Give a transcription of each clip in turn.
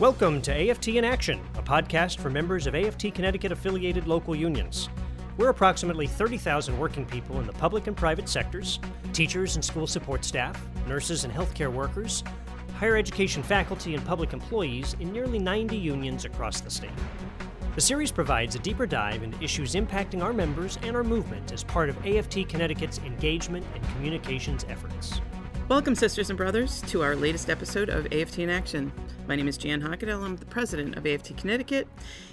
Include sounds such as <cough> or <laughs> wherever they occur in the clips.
Welcome to AFT in Action, a podcast for members of AFT Connecticut affiliated local unions. We're approximately 30,000 working people in the public and private sectors, teachers and school support staff, nurses and healthcare workers, higher education faculty, and public employees in nearly 90 unions across the state. The series provides a deeper dive into issues impacting our members and our movement as part of AFT Connecticut's engagement and communications efforts. Welcome, sisters and brothers, to our latest episode of AFT in Action. My name is Jan Hochadel. I'm the president of AFT Connecticut.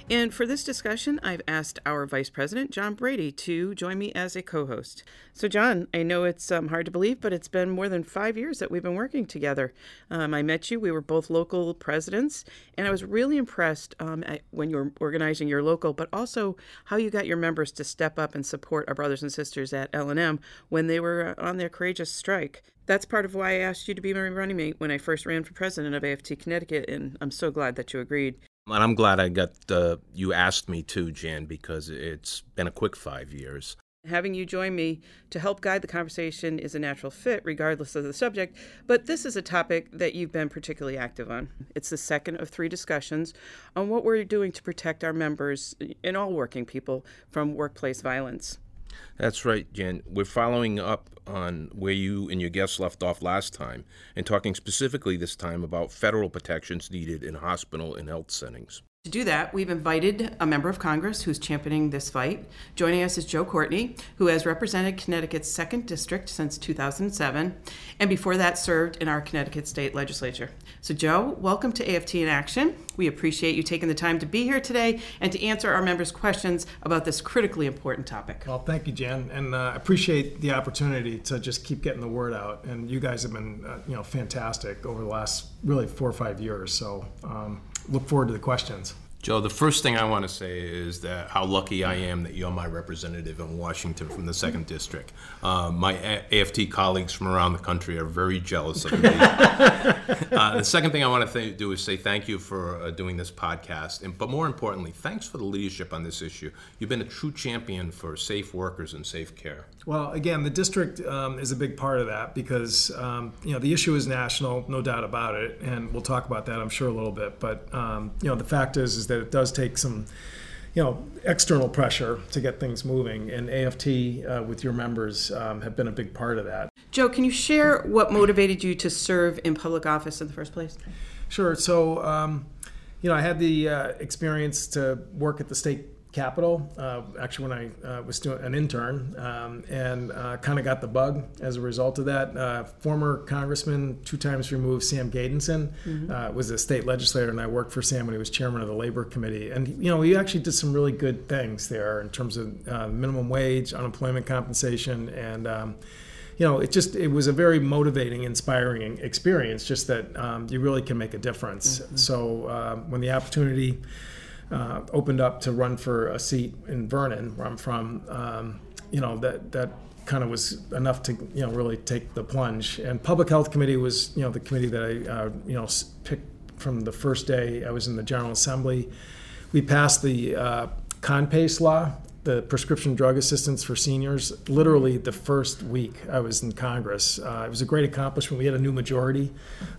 And for this discussion, I've asked our vice president, John Brady, to join me as a co host. So, John, I know it's um, hard to believe, but it's been more than five years that we've been working together. Um, I met you, we were both local presidents, and I was really impressed um, when you were organizing your local, but also how you got your members to step up and support our brothers and sisters at L&M when they were uh, on their courageous strike that's part of why I asked you to be my running mate when I first ran for president of AFT Connecticut, and I'm so glad that you agreed. And I'm glad I got uh, you asked me to, Jan, because it's been a quick five years. Having you join me to help guide the conversation is a natural fit, regardless of the subject. But this is a topic that you've been particularly active on. It's the second of three discussions on what we're doing to protect our members and all working people from workplace violence. That's right, Jan. We're following up on where you and your guests left off last time and talking specifically this time about federal protections needed in hospital and health settings. To do that, we've invited a member of Congress who's championing this fight. Joining us is Joe Courtney, who has represented Connecticut's 2nd District since 2007, and before that served in our Connecticut State Legislature. So, Joe, welcome to AFT in Action. We appreciate you taking the time to be here today and to answer our members' questions about this critically important topic. Well, thank you, Jan, and I uh, appreciate the opportunity to just keep getting the word out. And you guys have been, uh, you know, fantastic over the last really four or five years. So, um, look forward to the questions. Joe, the first thing I want to say is that how lucky I am that you're my representative in Washington from the second district. Uh, my A- AFT colleagues from around the country are very jealous of me. <laughs> uh, the second thing I want to th- do is say thank you for uh, doing this podcast, and but more importantly, thanks for the leadership on this issue. You've been a true champion for safe workers and safe care. Well, again, the district um, is a big part of that because um, you know the issue is national, no doubt about it, and we'll talk about that, I'm sure, a little bit. But um, you know, the fact is, is that it does take some you know, external pressure to get things moving, and AFT uh, with your members um, have been a big part of that. Joe, can you share what motivated you to serve in public office in the first place? Sure. So, um, you know, I had the uh, experience to work at the state Capitol, uh, actually, when I uh, was doing an intern, um, and uh, kind of got the bug as a result of that. Uh, former Congressman, two times removed, Sam Gejdenson, mm-hmm. Uh, was a state legislator, and I worked for Sam when he was chairman of the Labor Committee. And, you know, he actually did some really good things there in terms of uh, minimum wage, unemployment compensation, and um, you know, it just it was a very motivating, inspiring experience. Just that um, you really can make a difference. Mm-hmm. So uh, when the opportunity uh, opened up to run for a seat in Vernon, where I'm from, um, you know, that that kind of was enough to you know really take the plunge. And public health committee was you know the committee that I uh, you know picked from the first day I was in the General Assembly. We passed the uh, ConnPACE law, the prescription drug assistance for seniors literally the first week I was in Congress. Uh, it was a great accomplishment. We had a new majority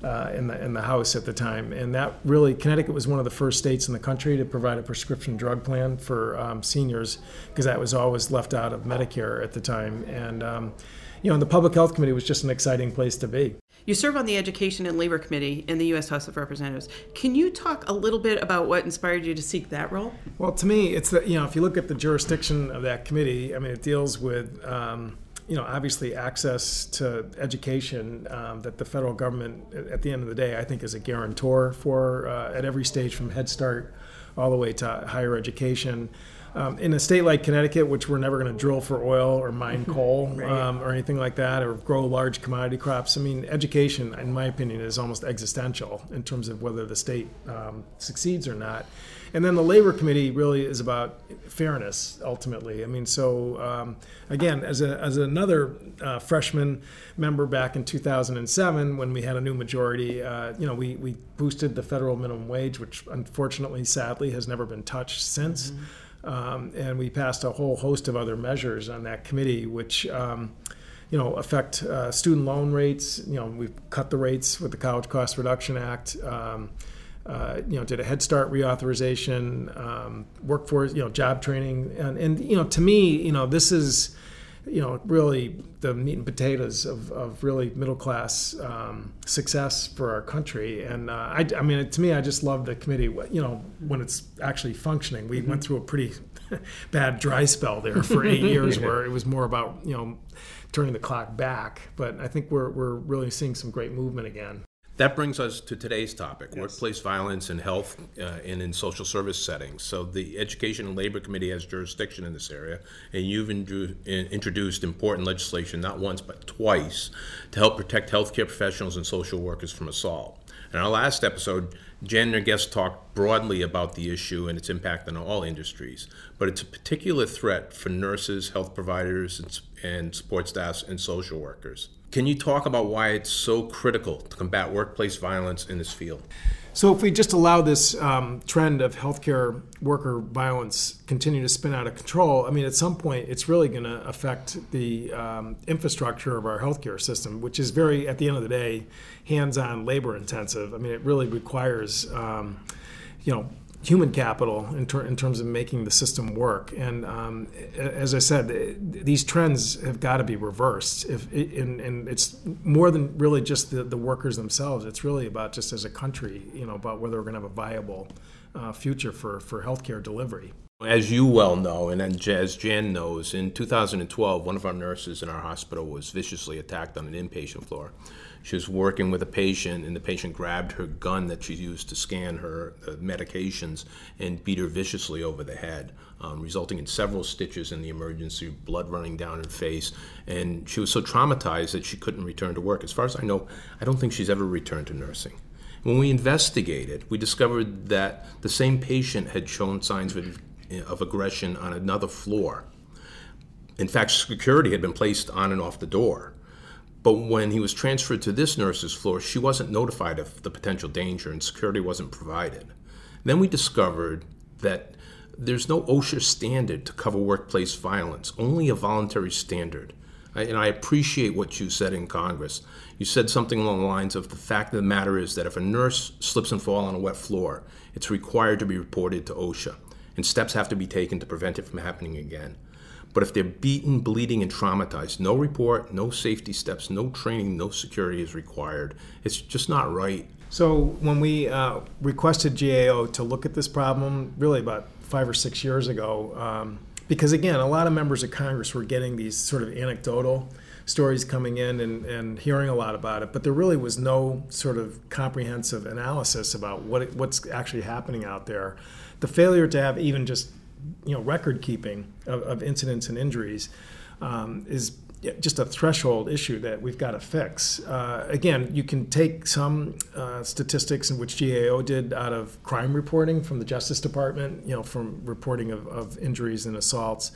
uh, in the in the House at the time, and that really Connecticut was one of the first states in the country to provide a prescription drug plan for um, seniors because that was always left out of Medicare at the time. And um, you know, and the Public Health Committee was just an exciting place to be. You serve on the Education and Labor Committee in the U.S. House of Representatives. Can you talk a little bit about what inspired you to seek that role? Well, to me, it's the you know if you look at the jurisdiction of that committee, I mean, it deals with. Um, you know, obviously, access to education um, that the federal government, at the end of the day, I think is a guarantor for uh, at every stage from Head Start all the way to higher education. Um, in a state like Connecticut, which we're never going to drill for oil or mine <laughs> coal right. um, or anything like that, or grow large commodity crops, I mean, education, in my opinion, is almost existential in terms of whether the state um, succeeds or not. And then the labor committee really is about fairness ultimately. I mean, so um, again, as, a, as another uh, freshman member back in 2007, when we had a new majority, uh, you know, we, we boosted the federal minimum wage, which unfortunately, sadly, has never been touched since. Mm-hmm. Um, and we passed a whole host of other measures on that committee, which um, you know affect uh, student loan rates. You know, we've cut the rates with the College Cost Reduction Act. Um, uh, you know, did a Head Start reauthorization, um, workforce, you know, job training, and, and you know, to me, you know, this is, you know, really the meat and potatoes of, of really middle class um, success for our country. And uh, I, I mean, to me, I just love the committee. You know, when it's actually functioning, we mm-hmm. went through a pretty <laughs> bad dry spell there for eight <laughs> years, where it was more about you know turning the clock back. But I think we're we're really seeing some great movement again. That brings us to today's topic yes. workplace violence in health uh, and in social service settings. So, the Education and Labor Committee has jurisdiction in this area, and you've introduced important legislation not once but twice to help protect healthcare professionals and social workers from assault. In our last episode, Jan her guest talked broadly about the issue and its impact on all industries, but it's a particular threat for nurses, health providers, and, and support staffs, and social workers. Can you talk about why it's so critical to combat workplace violence in this field? So, if we just allow this um, trend of healthcare worker violence continue to spin out of control, I mean, at some point, it's really going to affect the um, infrastructure of our healthcare system, which is very, at the end of the day, hands-on, labor intensive. I mean, it really requires, um, you know, human capital in, ter- in, terms of making the system work. And um, as I said, these trends have got to be reversed. If and, and, it's more than really just the, the workers themselves. It's really about just as a country, you know, about whether we're going to have a viable uh, future for for healthcare delivery. As you well know, and as Jan knows, in 2012, one of our nurses in our hospital was viciously attacked on an inpatient floor. She was working with a patient, and the patient grabbed her gun that she used to scan her uh, medications and beat her viciously over the head, um, resulting in several stitches in the emergency, blood running down her face. And she was so traumatized that she couldn't return to work. As far as I know, I don't think she's ever returned to nursing. When we investigated, we discovered that the same patient had shown signs of of aggression on another floor. In fact, security had been placed on and off the door. But when he was transferred to this nurse's floor, she wasn't notified of the potential danger and security wasn't provided. Then we discovered that there's no OSHA standard to cover workplace violence, only a voluntary standard. And I appreciate what you said in Congress. You said something along the lines of the fact of the matter is that if a nurse slips and falls on a wet floor, it's required to be reported to OSHA and steps have to be taken to prevent it from happening again. But if they're beaten, bleeding, and traumatized, no report, no safety steps, no training, no security is required. It's just not right. So when we uh, requested GAO to look at this problem, really about five or six years ago, um, because again, a lot of members of Congress were getting these sort of anecdotal stories coming in and, and hearing a lot about it, but there really was no sort of comprehensive analysis about what what's actually happening out there the failure to have even just you know record keeping of, of incidents and injuries um, is just a threshold issue that we've got to fix. Uh, again, you can take some uh, statistics in which GAO did out of crime reporting from the Justice Department, you know, from reporting of, of injuries and assaults,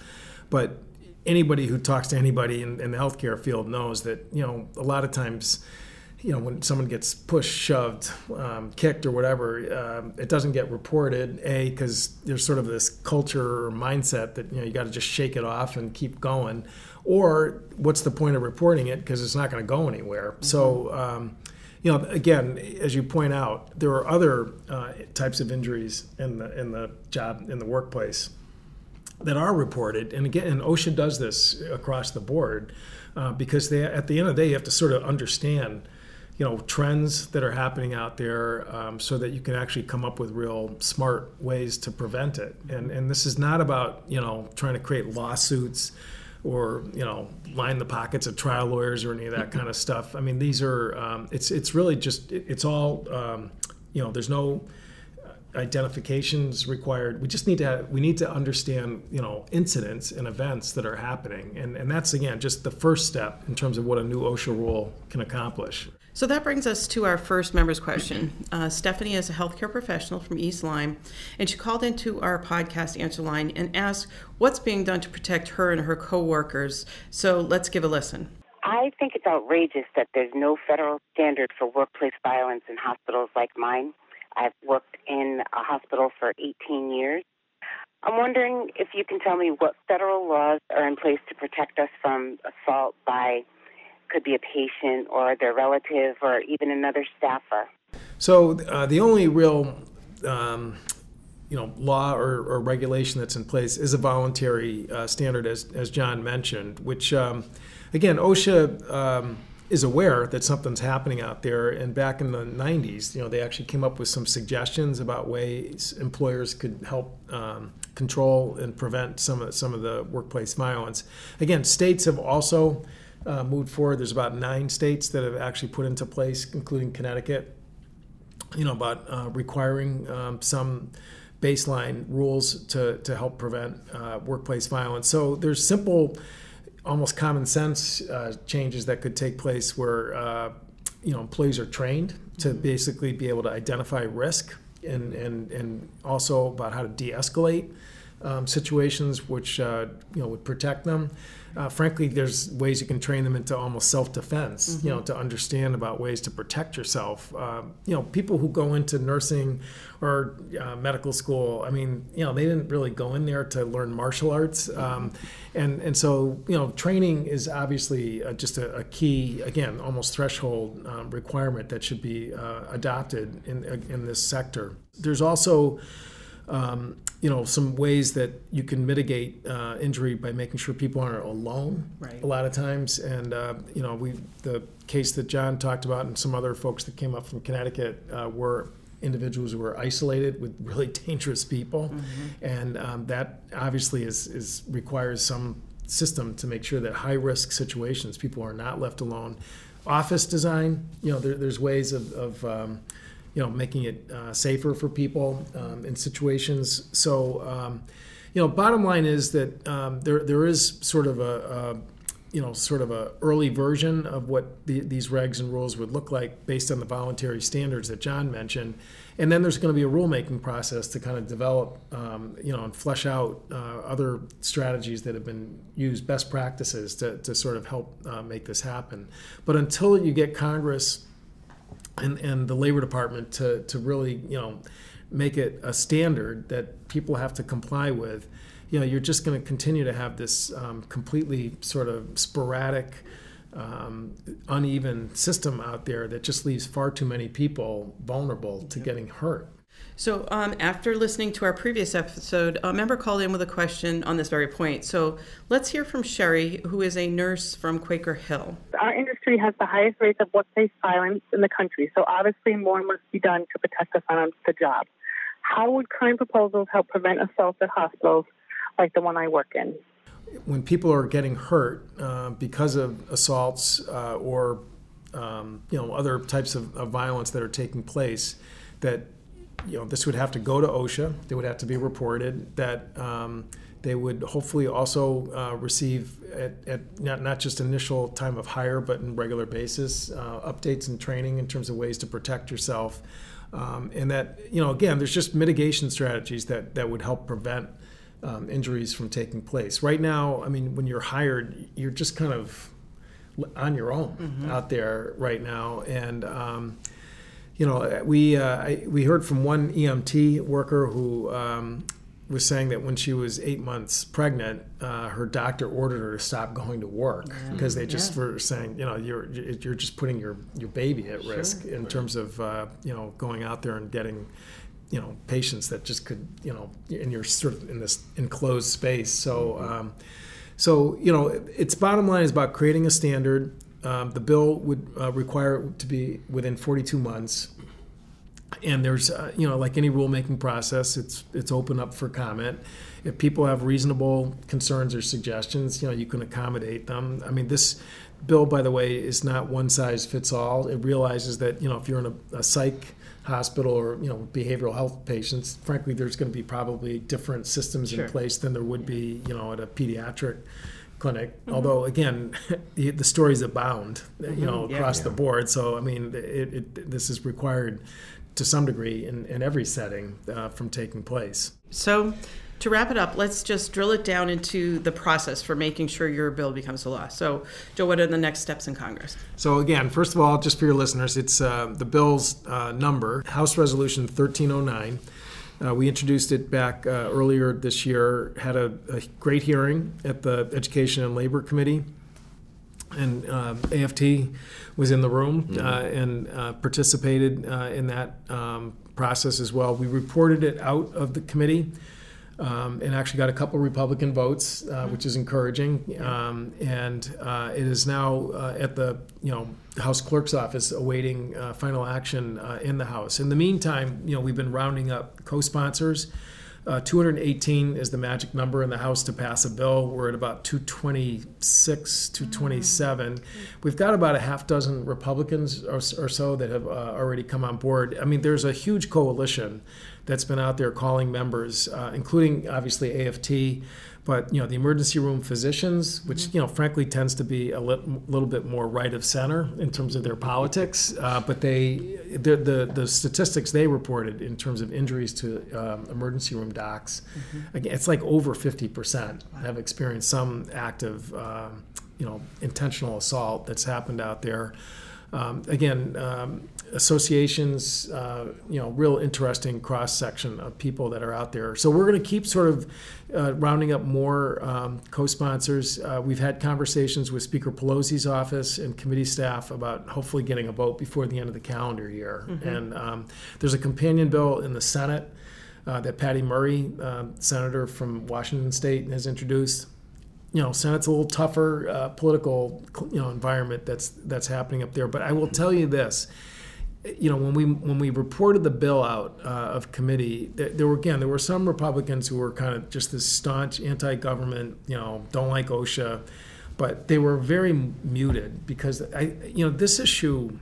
but anybody who talks to anybody in, in the healthcare field knows that you know a lot of times you know, when someone gets pushed, shoved, um, kicked, or whatever, um, it doesn't get reported. A, because there's sort of this culture or mindset that you know you got to just shake it off and keep going. Or what's the point of reporting it? Because it's not going to go anywhere. Mm-hmm. So, um, you know, again, as you point out, there are other uh, types of injuries in the in the job in the workplace that are reported, and again, and OSHA does this across the board. Uh, because they, at the end of the day, you have to sort of understand you know trends that are happening out there um, so that you can actually come up with real smart ways to prevent it. And and this is not about you know trying to create lawsuits or you know line the pockets of trial lawyers or any of that kind of stuff. I mean these are um, it's it's really just it, it's all um, you know there's no identifications required. We just need to we need to understand you know incidents and events that are happening. And and that's again just the first step in terms of what a new osha rule can accomplish so that brings us to our first members question. Uh, Stephanie is a healthcare professional from East Lyme, and she called into our podcast answer line and asked what's being done to protect her and her coworkers. So let's give a listen. I think it's outrageous that there's no federal standard for workplace violence in hospitals like mine. I've worked in a hospital for 18 years. I'm wondering if you can tell me what federal laws are in place to protect us from assault by could be a patient or their relative or even another staffer. So uh, the only real um, you know law or, or, regulation that's in place is a voluntary uh, standard, as as John mentioned, which um, again OSHA um, is aware that something's happening out there. And back in the 90s, you know, they actually came up with some suggestions about ways employers could help um, control and prevent some of some of the workplace violence. Again, states have also uh, moved forward. There's about nine states that have actually put into place, including Connecticut. You know, about uh, requiring um, some baseline rules to to help prevent uh, workplace violence. So there's simple almost common sense uh, changes that could take place where uh, you know employees are trained to mm-hmm. basically be able to identify risk and and and also about how to de-escalate um, situations which uh, you know would protect them uh, frankly, there's ways you can train them into almost self-defense. Mm-hmm. You know, to understand about ways to protect yourself. Uh, you know, people who go into nursing or uh, medical school. I mean, you know, they didn't really go in there to learn martial arts, um, and and so you know, training is obviously uh, just a, a, key, again, almost threshold um, requirement that should be uh, adopted in in this sector. There's also um, you know some ways that you can mitigate uh, injury by making sure people aren't alone right. a lot of times and uh, you know we the case that john talked about and some other folks that came up from connecticut uh, were individuals who were isolated with <laughs> really dangerous people mm-hmm. and um, that obviously is, is requires some system to make sure that high risk situations people are not left alone office design you know there, there's ways of, of um, you know, making it uh, safer for people um, in situations. So, um, you know, bottom line is that um, there there is sort of a, a, you know sort of a early version of what the, these regs and rules would look like based on the voluntary standards that John mentioned, and then there's going to be a rulemaking process to kind of develop, um, you know, and flesh out uh, other strategies that have been used, best practices to to sort of help uh, make this happen. But until you get Congress and, and the labor department to, to really you know make it a standard that people have to comply with you know you're just going to continue to have this um, completely sort of sporadic um, uneven system out there that just leaves far too many people vulnerable to getting hurt so, um, after listening to our previous episode, a member called in with a question on this very point. So, let's hear from Sherry, who is a nurse from Quaker Hill. Our industry has the highest rates of workplace violence in the country, so obviously more must be done to protect us on the job. How would current proposals help prevent assaults at hospitals like the one I work in? When people are getting hurt uh, because of assaults uh, or um, you know other types of, of violence that are taking place, that you know, this would have to go to OSHA. They would have to be reported. That um, they would hopefully also uh, receive at, at, not, not just initial time of hire, but in regular basis, uh, updates and training in terms of ways to protect yourself. Um, and that, you know, again, there's just mitigation strategies that, that would help prevent um, injuries from taking place. Right now, I mean, when you're hired, you're just kind of on your own mm-hmm. out there right now. And, um, you know, we uh, I, we heard from one EMT worker who um, was saying that when she was eight months pregnant, uh, her doctor ordered her to stop going to work because they just yeah. were saying, you know, you're you're just putting your your baby at sure. risk in terms of uh, you know going out there and getting you know patients that just could you know and you're sort of in this enclosed space so mm-hmm. um, so you know its bottom line is about creating a standard um, the bill would uh, require it to be within 42 months. And there's, uh, you know, like any rulemaking process, it's it's open up for comment. If people have reasonable concerns or suggestions, you know, you can accommodate them. I mean, this bill, by the way, is not one size fits all. It realizes that, you know, if you're in a, a psych hospital or you know behavioral health patients, frankly, there's going to be probably different systems sure. in place than there would be, you know, at a pediatric clinic. Mm-hmm. Although again, <laughs> the stories abound, mm-hmm. you know, across yeah, yeah. the board. So I mean, it, it, this is required to some degree in, in every setting uh, from taking place. So. To wrap it up, let's just drill it down into the process for making sure your bill becomes a law. So, Joe, what are the next steps in Congress? So, again, first of all, just for your listeners, it's uh, the bill's uh, number, House Resolution 1309. Uh, we introduced it back uh, earlier this year, had a, a, great hearing at the Education and Labor Committee. And uh, AFT was in the room mm-hmm. Uh, and uh, participated uh, in that um, process as well. We reported it out of the committee. Um, and actually got a couple Republican votes, uh, which is encouraging. Um, and uh, it is now uh, at the you know House Clerk's office awaiting uh, final action uh, in the House. In the meantime, you know we've been rounding up co-sponsors. Uh, 218 is the magic number in the House to pass a bill. We're at about 226, 227. Mm-hmm. We've got about a half dozen Republicans or, or so that have uh, already come on board. I mean, there's a huge coalition that's been out there calling members, uh, including obviously AFT, but you know the emergency room physicians, which mm-hmm. you know frankly tends to be a li- little bit more right of center in terms of their politics. Uh, but they the, the, the statistics they reported in terms of injuries to um, emergency room docs, mm-hmm. again, it's like over fifty percent have experienced some active, um, you know, intentional assault that's happened out there. Um, again, um, associations, uh, you know, real interesting cross section of people that are out there. So we're going to keep sort of uh, rounding up more um, co-sponsors. Uh, we've had conversations with Speaker Pelosi's office and committee staff about hopefully getting a vote before the end of the calendar year. Mm-hmm. And um, there's a companion bill in the Senate. Uh, that Patty Murray, uh, senator from Washington State, has introduced you know, Senate's a little tougher uh, political, you know, environment that's that's happening up there. But I will tell you this, you know, when we when we reported the bill out uh, of committee, there, there, were again there were some Republicans who were kind of just this staunch anti-government, you know, don't like OSHA, but they were very muted because I, you know, this issue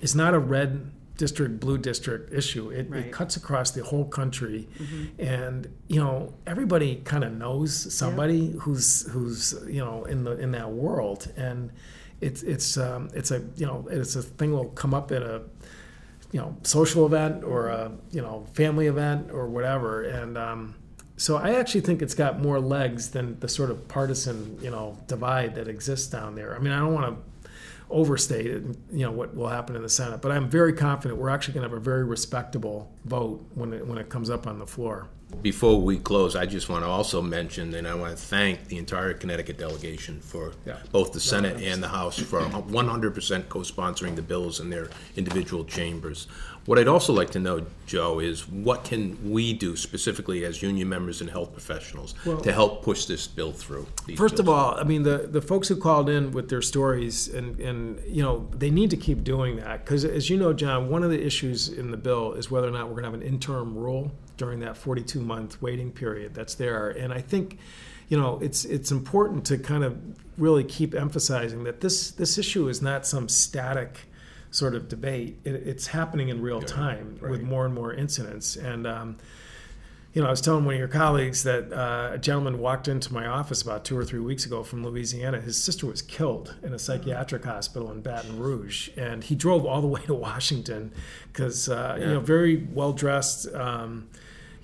is not a red district blue district issue it, right. it cuts across the whole country mm-hmm. and you know everybody kind of knows somebody yeah. who's who's you know in the in that world and it's it's um, it's a you know it's a thing will come up at a you know social event or a you know family event or whatever and um, so I actually think it's got more legs than the sort of partisan you know divide that exists down there. I mean I don't want to overstate it, you know what will happen in the Senate, but I'm very confident we're actually going to have a very respectable vote when it when it comes up on the floor. Before we close, I just want to also mention, and I want to thank the entire Connecticut delegation for yeah. both the Senate and the House for 100% co-sponsoring the bills in their individual chambers. What I'd also like to know, Joe, is what can we do specifically as union members and health professionals to help push this bill through? First of all, I mean the, the folks who called in with their stories, and, and you know they need to keep doing that because, as you know, John, one of the issues in the bill is whether or not we're going to have an interim rule during that 42 month waiting period that's there. And I think, you know, it's it's important to kind of really keep emphasizing that this this issue is not some static sort of debate. It, it's happening in real time right. with more and more incidents. And um, you know, I was telling one of your colleagues that uh, a gentleman walked into my office about two or three weeks ago from Louisiana. His sister was killed in a psychiatric hospital in Baton Rouge, and he drove all the way to <laughs> Washington because uh, yeah. you know, very well dressed. Um,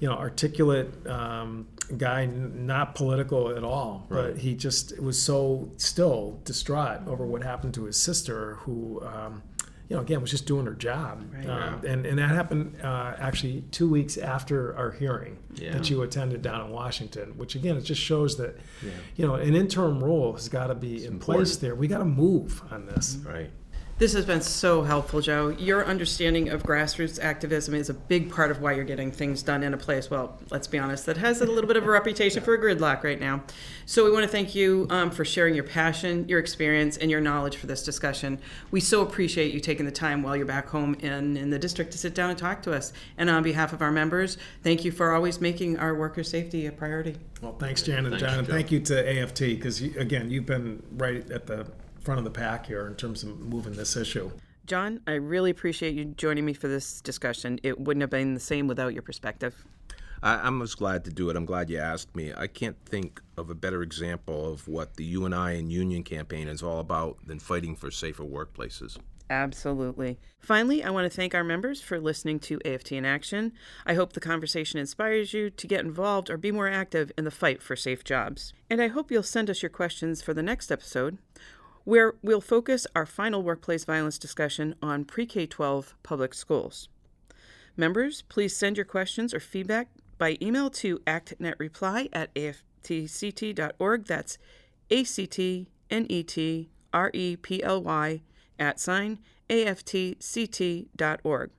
you know, articulate um, guy, not political at all, right. but he just was so still distraught over what happened to his sister, who, um, you know, again was just doing her job, right. um, and and that happened uh, actually two weeks after our hearing yeah. that you attended down in Washington, which again it just shows that, yeah. you know, an interim rule has got to be it's in important. place there. We got to move on this, right. This has been so helpful, Joe. Your understanding of grassroots activism is a big part of why you're getting things done in a place, well, let's be honest, that has a little bit of a reputation for a gridlock right now. So we want to thank you um, for sharing your passion, your experience, and your knowledge for this discussion. We so appreciate you taking the time while you're back home in, in the district to sit down and talk to us. And on behalf of our members, thank you for always making our worker safety a priority. Well, thanks, Jan and thanks, John, and thank you to AFT because, again, you've been right at the front of the pack here in terms of moving this issue. John, I really appreciate you joining me for this discussion. It wouldn't have been the same without your perspective. I, am just glad to do it. I'm glad you asked me. I can't think of a better example of what the You and I and Union campaign is all about than fighting for safer workplaces. Absolutely. Finally, I want to thank our members for listening to AFT in Action. I hope the conversation inspires you to get involved or be more active in the fight for safe jobs. And I hope you'll send us your questions for the next episode where we'll focus our final workplace violence discussion on pre K 12 public schools. Members, please send your questions or feedback by email to actnetreply at aftct.org. That's A C T N E T R E P L Y at sign aftct.org.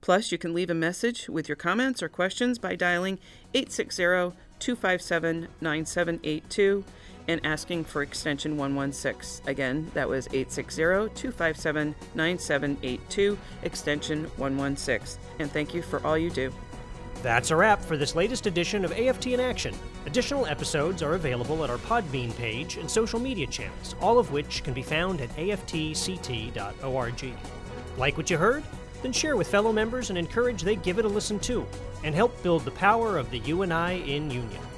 Plus, you can leave a message with your comments or questions by dialing 860 257 9782 and asking for extension 116. Again, that was 860 257 9782, extension 116. And thank you for all you do. That's a wrap for this latest edition of AFT in Action. Additional episodes are available at our Podbean page and social media channels, all of which can be found at aftct.org. Like what you heard? Then share with fellow members and encourage they give it a listen too, and help build the power of the UNI in union.